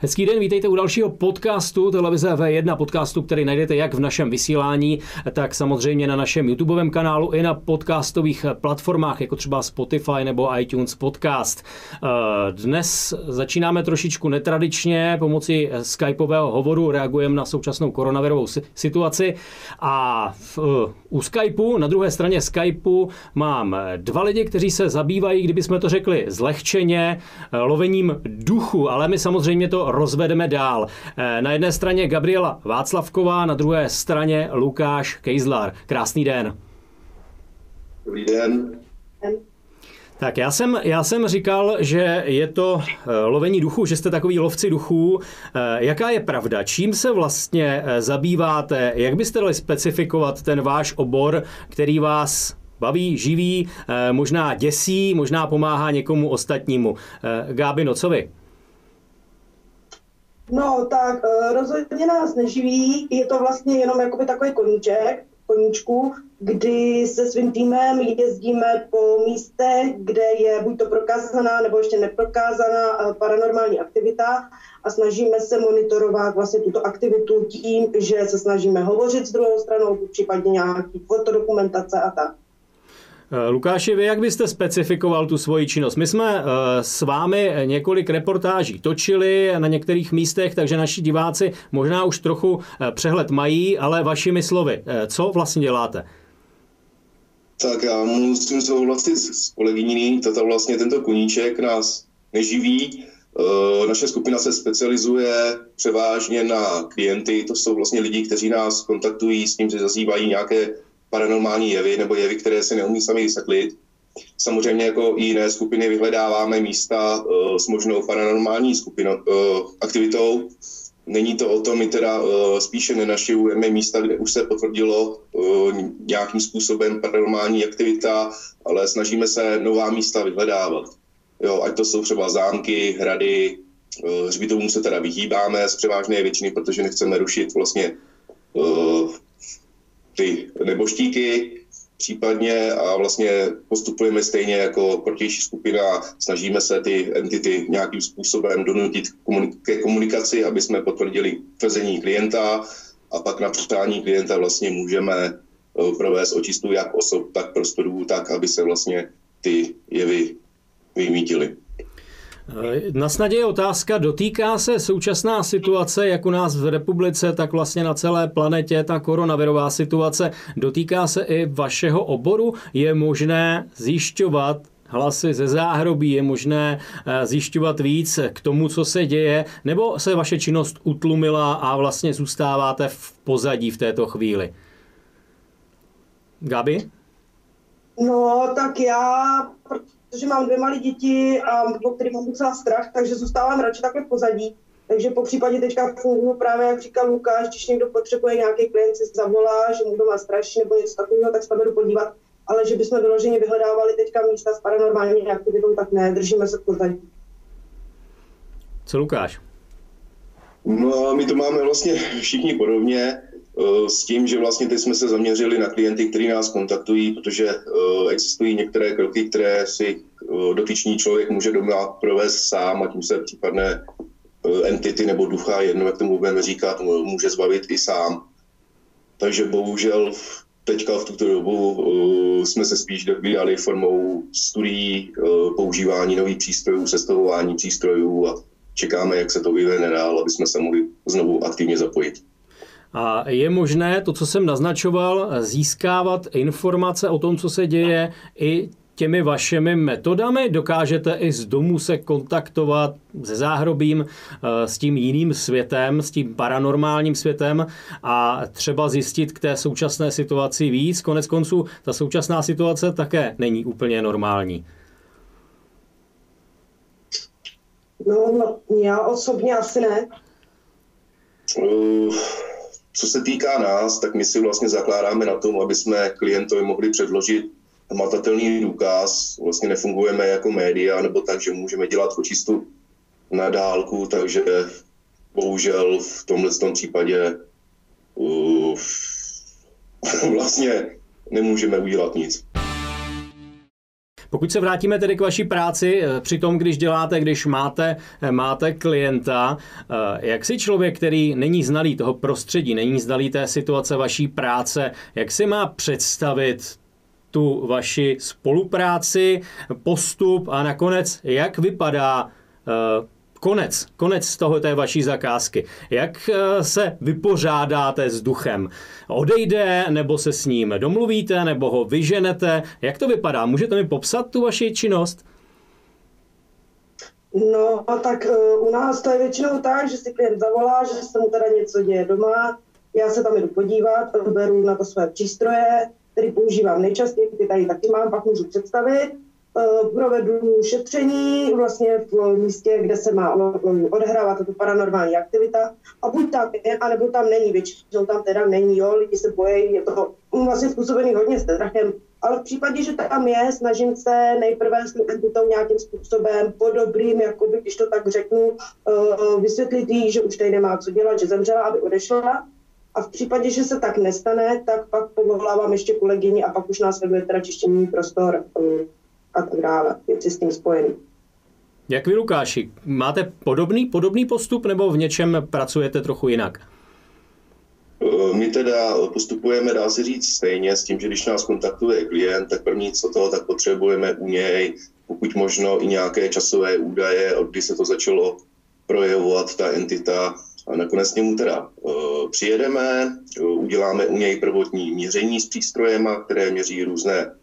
Hezký den, vítejte u dalšího podcastu televize V1, podcastu, který najdete jak v našem vysílání, tak samozřejmě na našem YouTubeovém kanálu i na podcastových platformách, jako třeba Spotify nebo iTunes Podcast. Eh, dnes začínáme trošičku netradičně, pomocí skypového hovoru reagujeme na současnou koronavirovou situaci a v, eh, u Skypeu, na druhé straně Skypeu mám dva lidi, kteří se zabývají, kdybychom to řekli zlehčeně, eh, lovením duchu, ale my samozřejmě to rozvedeme dál. Eh, na jedné straně Gabriela Václavková, na druhé straně Lukáš Kejzlar. Krásný den. Dobrý den. Tak já jsem, já jsem říkal, že je to eh, lovení duchu, že jste takový lovci duchů. Eh, jaká je pravda? Čím se vlastně zabýváte? Jak byste dali specifikovat ten váš obor, který vás baví, živí, možná děsí, možná pomáhá někomu ostatnímu? Gáby, no co vy? No, tak uh, rozhodně nás neživí, je to vlastně jenom jakoby takový koníček, koníčku, kdy se svým týmem jezdíme po místech, kde je buď to prokázaná nebo ještě neprokázaná paranormální aktivita a snažíme se monitorovat vlastně tuto aktivitu tím, že se snažíme hovořit s druhou stranou, případně nějaký fotodokumentace a tak. Eh, Lukáši, vy jak byste specifikoval tu svoji činnost? My jsme eh, s vámi několik reportáží točili na některých místech, takže naši diváci možná už trochu eh, přehled mají, ale vašimi slovy, co vlastně děláte? Tak já musím souhlasit s kolegyní, tato vlastně tento koníček nás neživí. Naše skupina se specializuje převážně na klienty, to jsou vlastně lidi, kteří nás kontaktují s tím, že zazývají nějaké paranormální jevy nebo jevy, které si neumí sami vysvětlit. Samozřejmě jako i jiné skupiny vyhledáváme místa uh, s možnou paranormální skupinou, uh, aktivitou. Není to o tom, my teda uh, spíše nenaštěvujeme místa, kde už se potvrdilo uh, nějakým způsobem paranormální aktivita, ale snažíme se nová místa vyhledávat. Jo, ať to jsou třeba zámky, hrady, hřbitovům se teda vyhýbáme z převážné většiny, protože nechceme rušit vlastně uh, ty neboštíky případně a vlastně postupujeme stejně jako protější skupina, snažíme se ty entity nějakým způsobem donutit ke komunikaci, aby jsme potvrdili tvrzení klienta a pak na přání klienta vlastně můžeme eh, provést očistu jak osob, tak prostorů, tak aby se vlastně ty jevy vymítily. Na snadě je otázka, dotýká se současná situace, jak u nás v republice, tak vlastně na celé planetě, ta koronavirová situace, dotýká se i vašeho oboru? Je možné zjišťovat hlasy ze záhrobí, je možné eh, zjišťovat víc k tomu, co se děje, nebo se vaše činnost utlumila a vlastně zůstáváte v pozadí v této chvíli? Gabi? No, tak já, protože mám dvě malé děti, a o kterých mám docela strach, takže zůstávám radši takhle v pozadí. Takže po případě teďka funguji právě, jak říkal Lukáš, když někdo potřebuje nějaký klient si zavolá, že někdo má strach nebo něco takového, tak se tam jdu podívat. Ale že bychom vyloženě vyhledávali teďka místa s paranormální aktivitou, tak ne, držíme se v pozadí. Co Lukáš? No, my to máme vlastně všichni podobně. Eh, s tím, že vlastně teď jsme se zaměřili na klienty, kteří nás kontaktují, protože eh, existují některé kroky, které si eh, dotyčný člověk může doma provést sám, ať mu se případné entity nebo ducha, jedno jak tomu budeme říkat, může zbavit i sám. Takže bohužel teďka v tuto dobu jsme se spíš dobíjali formou studií, používání nových přístrojů, sestavování přístrojů a čekáme, jak se to vyvine dál, aby jsme se mohli znovu aktivně zapojit. A je možné to, co jsem naznačoval, získávat informace o tom, co se děje i těmi vašimi metodami? Dokážete i z domu se kontaktovat se záhrobím, eh, s tím jiným světem, s tím paranormálním světem a třeba zjistit k té současné situaci víc? Konec konců, ta současná situace také není úplně normální. No, no já osobně asi ne. Uh co se týká nás, tak my si vlastně zakládáme na tom, aby jsme klientovi mohli předložit hmatatelný důkaz. Vlastně nefungujeme jako média, nebo tak, že můžeme dělat očistu na dálku, takže bohužel v tomhle tom případě uh, vlastně nemůžeme udělat nic. Pokud se vrátíme tedy k vaší práci, eh, při tom, když děláte, když máte, eh, máte klienta, jak si člověk, který není znalý toho prostředí, není znalý té situace vaší práce, jak si má představit tu vaši spolupráci, postup a nakonec, jak vypadá konec, konec toho té vaší zakázky. Jak eh, se vypořádáte s duchem? Odejde, nebo se s ním domluvíte, nebo ho vyženete? Jak to vypadá? Můžete mi popsat tu vaši činnost? No, a tak uh, u nás to je většinou tak, že si klient zavolá, že se mu teda něco děje doma, já se tam jdu podívat, beru na to své přístroje, který používám nejčastěji, ty tady taky mám, pak můžu představit provedu šetření vlastně v místě, kde se má odehrávat tato paranormální aktivita. A buď tam je, anebo tam není, většinou tam teda není, jo, lidi se bojí, je to vlastně způsobený hodně strachem, ale v případě, že tam je, snažím se nejprve s entitou nějakým způsobem podobným, jakoby, když to tak řeknu, eh, vysvětlit jí, že už tady nemá co dělat, že zemřela, aby odešla. A v případě, že se tak nestane, tak pak povolávám ještě kolegyni a pak už nás vedle teda čištění prostor eh, a tak dále, věci s tím spojený. Jak vy, Lukáši, máte podobný, podobný postup nebo v něčem pracujete trochu jinak? Eh, my teda postupujeme, dá se říct, stejně s tím, že když nás kontaktuje klient, tak první co to, tak potřebujeme u něj pokud možno i nějaké časové údaje, od kdy se to začalo projevovat, ta entita. A nakonec k němu teda uh, přijedeme, uh, uděláme u něj prvotní měření s přístrojema, které měří různé Eh,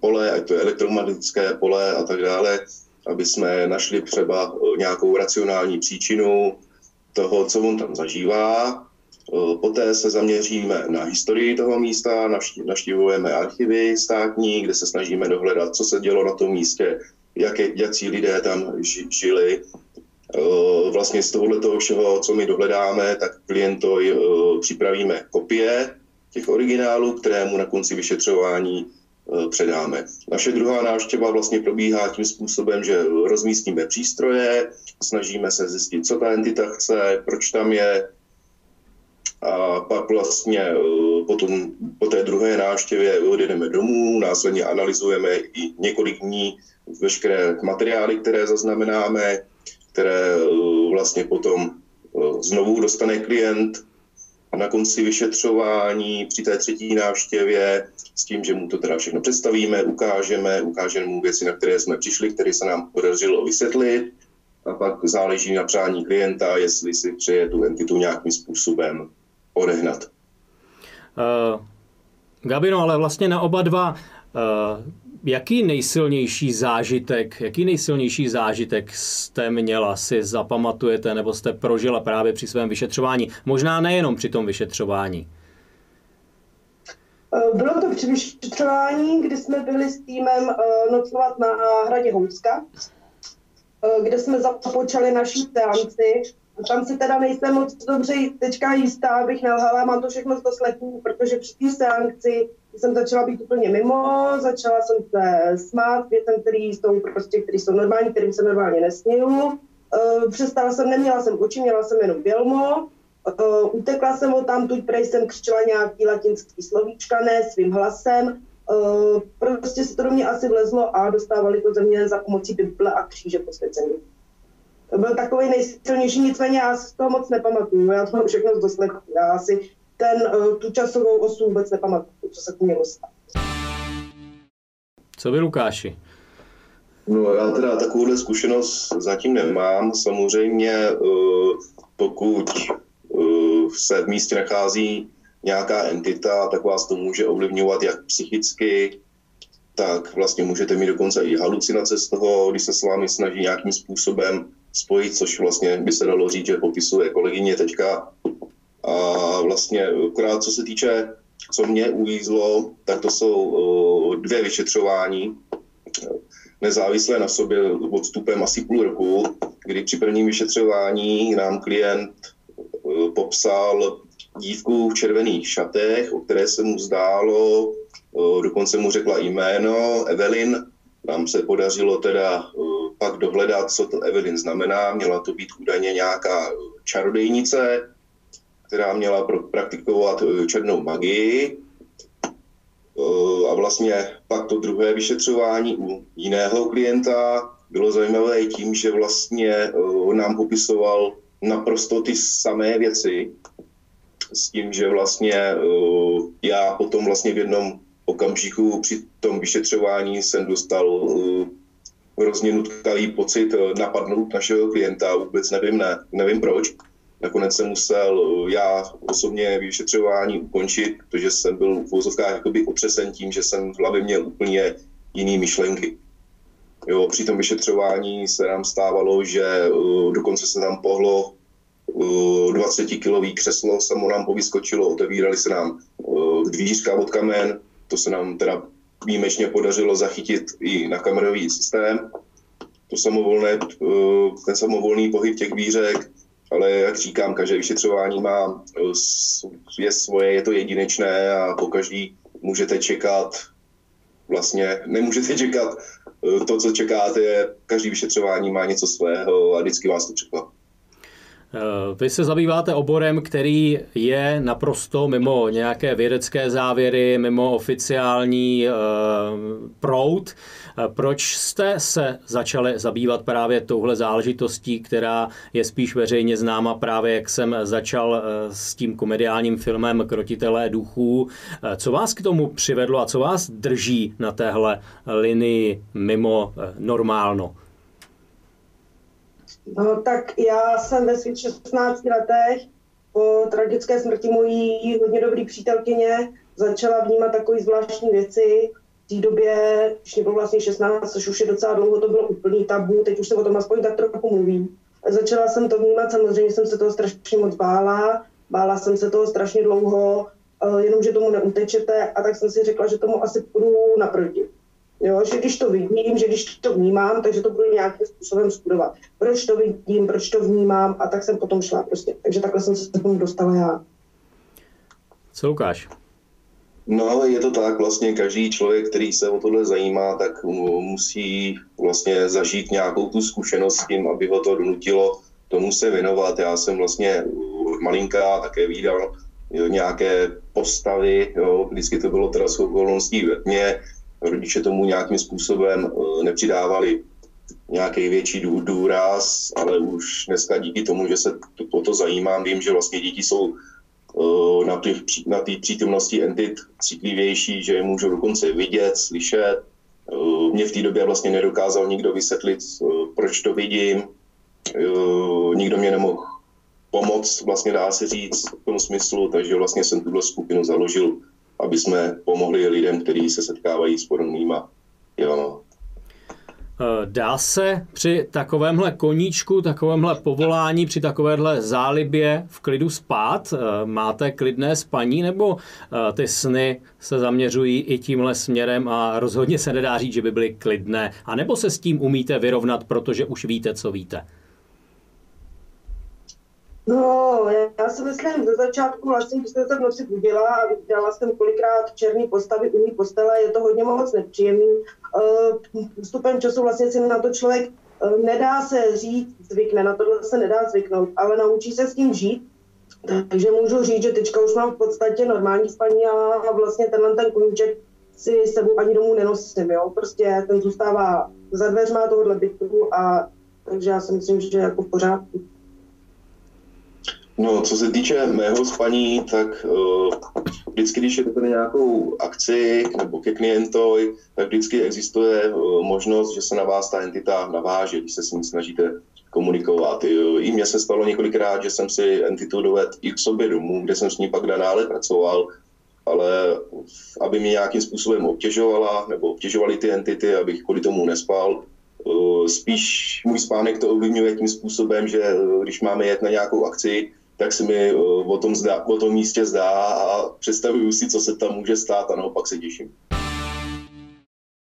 pole, ať to je elektromagnetické pole a tak dále, aby jsme našli třeba eh, nějakou racionální příčinu toho, co on tam zažívá. Eh, poté se zaměříme na historii toho místa, navštívujeme archivy státní, kde se snažíme dohledat, co se dělo na tom místě, jaké, jaký lidé tam žili. Vlastně z toho všeho, co my dohledáme, tak klientovi připravíme kopie těch originálů, které mu na konci vyšetřování předáme. Naše druhá návštěva vlastně probíhá tím způsobem, že rozmístíme přístroje, snažíme se zjistit, co ta entita chce, proč tam je, a pak vlastně eh, potom po té druhé návštěvě odjedeme domů, následně analyzujeme i několik dní veškeré materiály, které zaznamenáme, které eh, vlastně potom znovu dostane klient a na konci vyšetřování při té třetí návštěvě s tím, že mu to teda všechno představíme, ukážeme, ukážeme mu věci, na které jsme přišli, které se nám podařilo vysvětlit a pak záleží na přání klienta, jestli si přeje tu entitu nějakým způsobem odehnat. Uh, Gabino, ale vlastně na oba dva, uh, jaký nejsilnější zážitek, jaký nejsilnější zážitek jste měla, si zapamatujete nebo jste prožila právě při svém vyšetřování? Možná nejenom při tom vyšetřování. Eh, bylo to při vyšetřování, kdy jsme byli s týmem eh, nocovat na hradě Houska, eh, kde jsme započali naší seanci. Tam si teda nejsem moc dobře teďka jistá, abych nelhala, mám to všechno z doslechů, protože při té seanci jsem začala být úplně mimo, začala jsem se smát věcem, který jsou prostě, který jsou normální, kterým se normálně nesměju. Přestala jsem, neměla jsem oči, měla jsem jenom bělmo Uh, utekla jsem ho tam, tuď prej jsem křičela nějaký latinský slovíčka, ne svým hlasem. Uh, prostě se to do mě asi vlezlo a dostávali to ze mě za pomocí Bible a kříže posvěcení. Byl takový nejsilnější, nicméně já si toho moc nepamatuju, já to mám všechno z doslechu. Já asi ten, uh, tu časovou osu vůbec nepamatuju, co se k mělo stát. Co vy, Lukáši? No já teda takovouhle zkušenost zatím nemám. Samozřejmě pokud se v místě nachází nějaká entita, tak vás to může ovlivňovat jak psychicky, tak vlastně můžete mít dokonce i halucinace z toho, když se s vámi snaží nějakým způsobem spojit, což vlastně by se dalo říct, že popisuje kolegyně teďka. A vlastně akorát co se týče, co mě uvízlo, tak to jsou dvě vyšetřování, nezávislé na sobě odstupem asi půl roku, kdy při prvním vyšetřování nám klient Eh, popsal dívku v červených šatech, o které se mu zdálo, eh, dokonce mu řekla jméno Evelyn. Nám se podařilo teda eh, pak dohledat, co to Evelyn znamená. Měla to být údajně nějaká čarodejnice, která měla praktikovat černou magii. a vlastně pak to druhé vyšetřování u jiného klienta bylo zajímavé tím, že vlastně nám popisoval naprosto ty samé věci, s tím, že vlastně já potom vlastně v jednom okamžiku při tom vyšetřování jsem dostal hrozně nutkavý pocit napadnout našeho klienta, vůbec nevím, ne, nevím proč. Nakonec jsem musel já osobně vyšetřování ukončit, protože jsem byl v vozovkách jakoby otřesen tím, že jsem v hlavě měl úplně jiný myšlenky. Jo, při tom vyšetřování se nám stávalo, že uh, dokonce se nám pohlo uh, 20-kilový křeslo, samo nám povyskočilo, otevírali se nám uh, dvířka od kamen, to se nám teda výjimečně podařilo zachytit i na kamerový systém. To samovolné, uh, ten samovolný pohyb těch dvířek, ale jak říkám, každé vyšetřování má uh, je svoje, je to jedinečné a po každý můžete čekat, vlastně nemůžete čekat uh, to, co čekáte, každý vyšetřování má něco svého a vždycky vás to překvapí. Vy se zabýváte oborem, který je naprosto mimo nějaké vědecké závěry, mimo oficiální e, proud. Proč jste se začali zabývat právě touhle záležitostí, která je spíš veřejně známa právě, jak jsem začal eh, s tím komediálním filmem Krotitelé duchů. Eh, co vás k tomu přivedlo a co vás drží na téhle linii mimo normálno? No tak já jsem ve svých 16 letech po tragické smrti mojí hodně dobrý přítelkyně začala vnímat takové zvláštní věci. V té době, když mě bylo vlastně 16, což už je docela dlouho, to bylo úplný tabu, teď už se o tom aspoň tak trochu mluví. Začala jsem to vnímat, samozřejmě jsem se toho strašně moc bála, bála jsem se toho strašně dlouho, eh, jenomže tomu neutečete a tak jsem si řekla, že tomu asi půjdu naproti. Jo, že když to vidím, že když to vnímám, takže to budu nějakým způsobem studovat. Proč to vidím, proč to vnímám a tak jsem potom šla prostě. Takže takhle jsem se k tomu dostala já. Co Lukáš? No, je to tak, vlastně každý člověk, který se o tohle zajímá, tak musí vlastně zažít nějakou tu zkušenost s tím, aby ho to donutilo tomu se věnovat. Já jsem vlastně malinká také výdal nějaké postavy, jo, vždycky to bylo teda s okolností ve tmě, rodiče tomu nějakým způsobem eh, nepřidávali nějaký větší důraz, ale už dneska díky tomu, že se o to zajímám, vím, že vlastně děti jsou eh, na té na přítomnosti entit citlivější, že je můžou dokonce vidět, slyšet. Eh, mě v té době vlastně nedokázal nikdo vysvětlit, proč to vidím. Nikdo mě nemohl pomoct, vlastně dá se říct v tom smyslu, takže vlastně jsem tuhle skupinu založil aby jsme pomohli lidem, kteří se setkávají s podobnýma jo. Eh, dá se při takovémhle koníčku, takovémhle povolání, při takovéhle zálibě v klidu spát? Eh, máte klidné spaní nebo eh, ty sny se zaměřují i tímhle směrem a rozhodně se nedá říct, že by byly klidné? A nebo se s tím umíte vyrovnat, protože už víte, co víte? No, já si myslím, ze začátku když jsem se v noci budila a viděla jsem kolikrát černý postavy u mý postele, je to hodně moc nepříjemný. Vstupem eh, času vlastně si na to člověk eh, nedá se říct, zvykne, na tohle se nedá zvyknout, ale naučí se s tím žít. Takže můžu říct, že teďka už mám v podstatě normální spaní a vlastně tenhle ten koníček si sebou ani domů nenosím, jo. Prostě ten zůstává za dveřma tohohle bytu a takže já si myslím, že jako v pořádku. No, co se týče mého spaní, tak uh, vždycky, když jdete na nějakou akci nebo ke klientovi, tak vždycky existuje uh, možnost, že se na vás ta entita naváže, když se s ním snažíte komunikovat. I mně se stalo několikrát, že jsem si entitu dovedl i k sobě domů, kde jsem s ní pak nadále pracoval, ale aby mě nějakým způsobem obtěžovala nebo obtěžovaly ty entity, abych kvůli tomu nespal, spíš můj spánek to ovlivňuje tím způsobem, že když máme jet na nějakou akci, tak se mi eh, o tom, zdá, o tom místě zdá a představuju si, co se tam může stát a naopak se těším.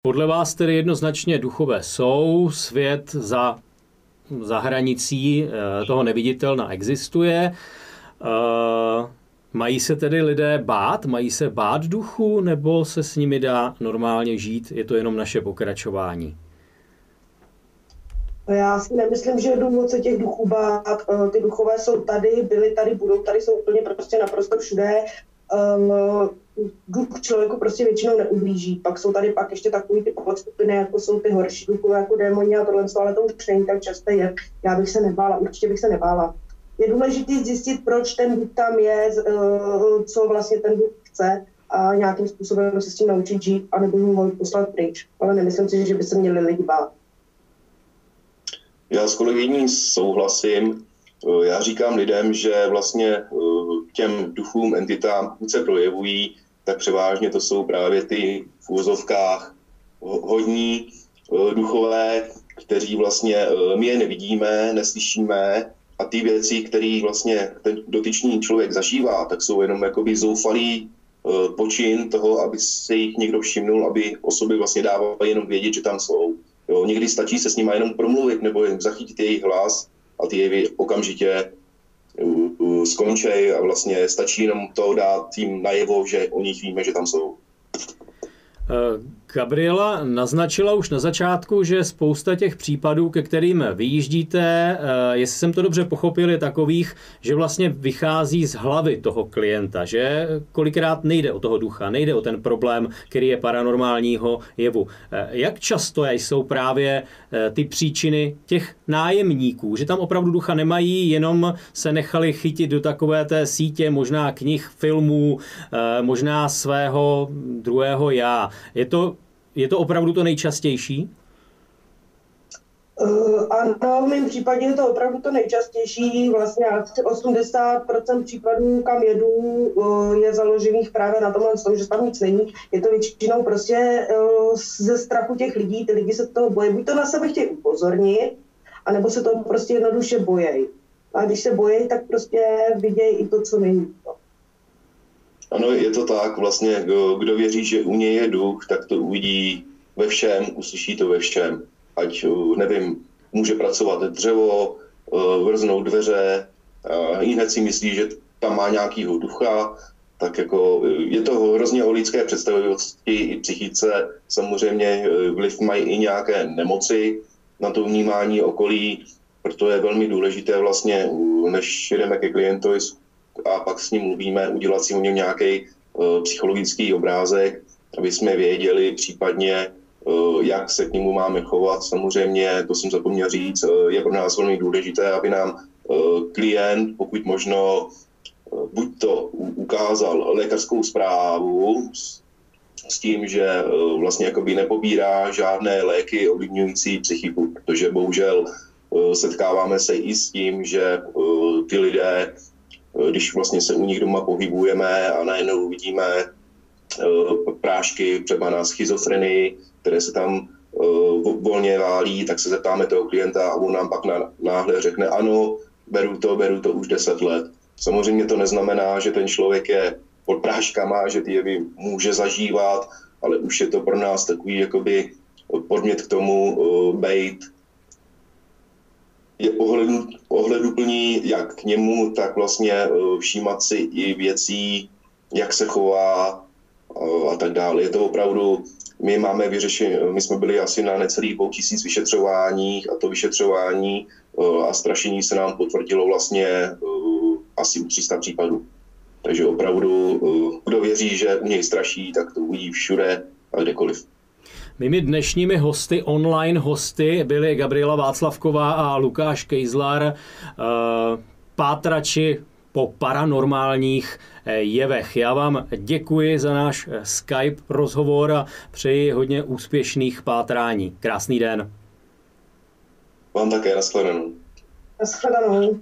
Podle vás tedy jednoznačně duchové jsou, svět za, za hranicí eh, toho neviditelna existuje. Eh, mají se tedy lidé bát? Mají se bát duchu, nebo se s nimi dá normálně žít? Je to jenom naše pokračování? Já si nemyslím, že je důvod se těch duchů bát. Eh, ty duchové jsou tady, byly tady, budou tady, jsou úplně prostě naprosto všude. um, duch člověku prostě většinou neublíží. Pak jsou tady pak ještě takový ty podskupiny, jako jsou ty horší duchové, jako démoni a tohle, ale to už není tak časté, jak já bych se nebála, určitě bych se nebála. Je důležité zjistit, proč ten duch tam je, uh, co vlastně ten duch chce a nějakým způsobem se s tím naučit žít, anebo mu poslat pryč. Ale nemyslím si, že by se měli lidi bát. Já s kolegyní souhlasím. Eh, já říkám lidem, že vlastně eh, těm duchům, entitám, se projevují, tak převážně to jsou právě ty v úzovkách hodní eh, duchové, kteří vlastně my je nevidíme, neslyšíme a ty věci, které vlastně ten dotyčný člověk zažívá, tak jsou jenom jakoby zoufalý počin toho, aby si jich někdo všimnul, aby osoby vlastně dávaly jenom vědět, že tam jsou. Jo, někdy stačí se s nimi jenom promluvit nebo zachytit jejich hlas a ty jevy okamžitě skončej a vlastně stačí jenom to dát tím najevo, že o nich víme, že tam jsou. Eh, Gabriela naznačila už na začátku, že spousta těch případů, ke kterým vyjíždíte, eh, jestli jsem to dobře pochopil, je takových, že vlastně vychází z hlavy toho klienta, že kolikrát nejde o toho ducha, nejde o ten problém, který je paranormálního jevu. Eh, jak často jsou právě ty příčiny těch nájemníků, že tam opravdu ducha nemají, jenom se nechali chytit do takové té sítě, možná knih, filmů, možná svého druhého já. Je to, je to opravdu to nejčastější? Uh, ano, v mém případě je to opravdu to nejčastější. Vlastně 80% případů, kam jedu, uh, je založených právě na tomhle, že tam nic není. Je to většinou prostě uh, ze strachu těch lidí. Ty lidi se toho bojí. Buď to na sebe chtějí upozornit, anebo se toho prostě jednoduše bojejí. A když se bojí, tak prostě vidějí i to, co není. Ano, je to tak. Vlastně, kdo věří, že u něj je duch, tak to uvidí ve všem, uslyší to ve všem. Ať, nevím, může pracovat dřevo, vrznout dveře, i hned si myslí, že tam má nějakýho ducha, tak jako je to hrozně o lidské představivosti i psychice. Samozřejmě vliv mají i nějaké nemoci na to vnímání okolí, proto je velmi důležité vlastně, než jdeme ke klientovi a pak s ním mluvíme, udělat si o něm nějaký uh, psychologický obrázek, aby jsme věděli případně, uh, jak se k němu máme chovat. Samozřejmě, to jsem zapomněl říct, uh, je pro nás velmi důležité, aby nám klient, pokud možno, buď to ukázal lékařskou zprávu s, s tím, že vlastně jakoby nepobírá žádné léky ovlivňující psychiku, protože bohužel setkáváme se i s tím, že ty lidé když vlastně se u nich doma pohybujeme a najednou vidíme eh, prášky třeba na schizofrenii, které se tam eh, volně válí, tak se zeptáme toho klienta a on nám pak náhle řekne, ano, beru to, beru to už 10 let. Samozřejmě to neznamená, že ten člověk je pod práškama, že ty jevy může zažívat, ale už je to pro nás takový jakoby podmět k tomu bejt je ohledu, ohleduplný jak k němu, tak vlastně eh, všímat si i věcí, jak se chová eh, a tak dále. Je to opravdu, my máme vyřešení, my jsme byli asi na necelých dvou tisíc vyšetřováních a to vyšetřování eh, a strašení se nám potvrdilo vlastně asi u 300 případů. Takže opravdu, kdo věří, že u něj straší, tak to uvidí všude a kdekoliv. Mými dnešními hosty, online hosty, byly Gabriela Václavková a Lukáš Kejzlar, eh, pátrači po paranormálních eh, jevech. Já vám děkuji za náš eh, Skype rozhovor a přeji hodně úspěšných pátrání. Krásný den. Vám také, nashledanou. Nashledanou.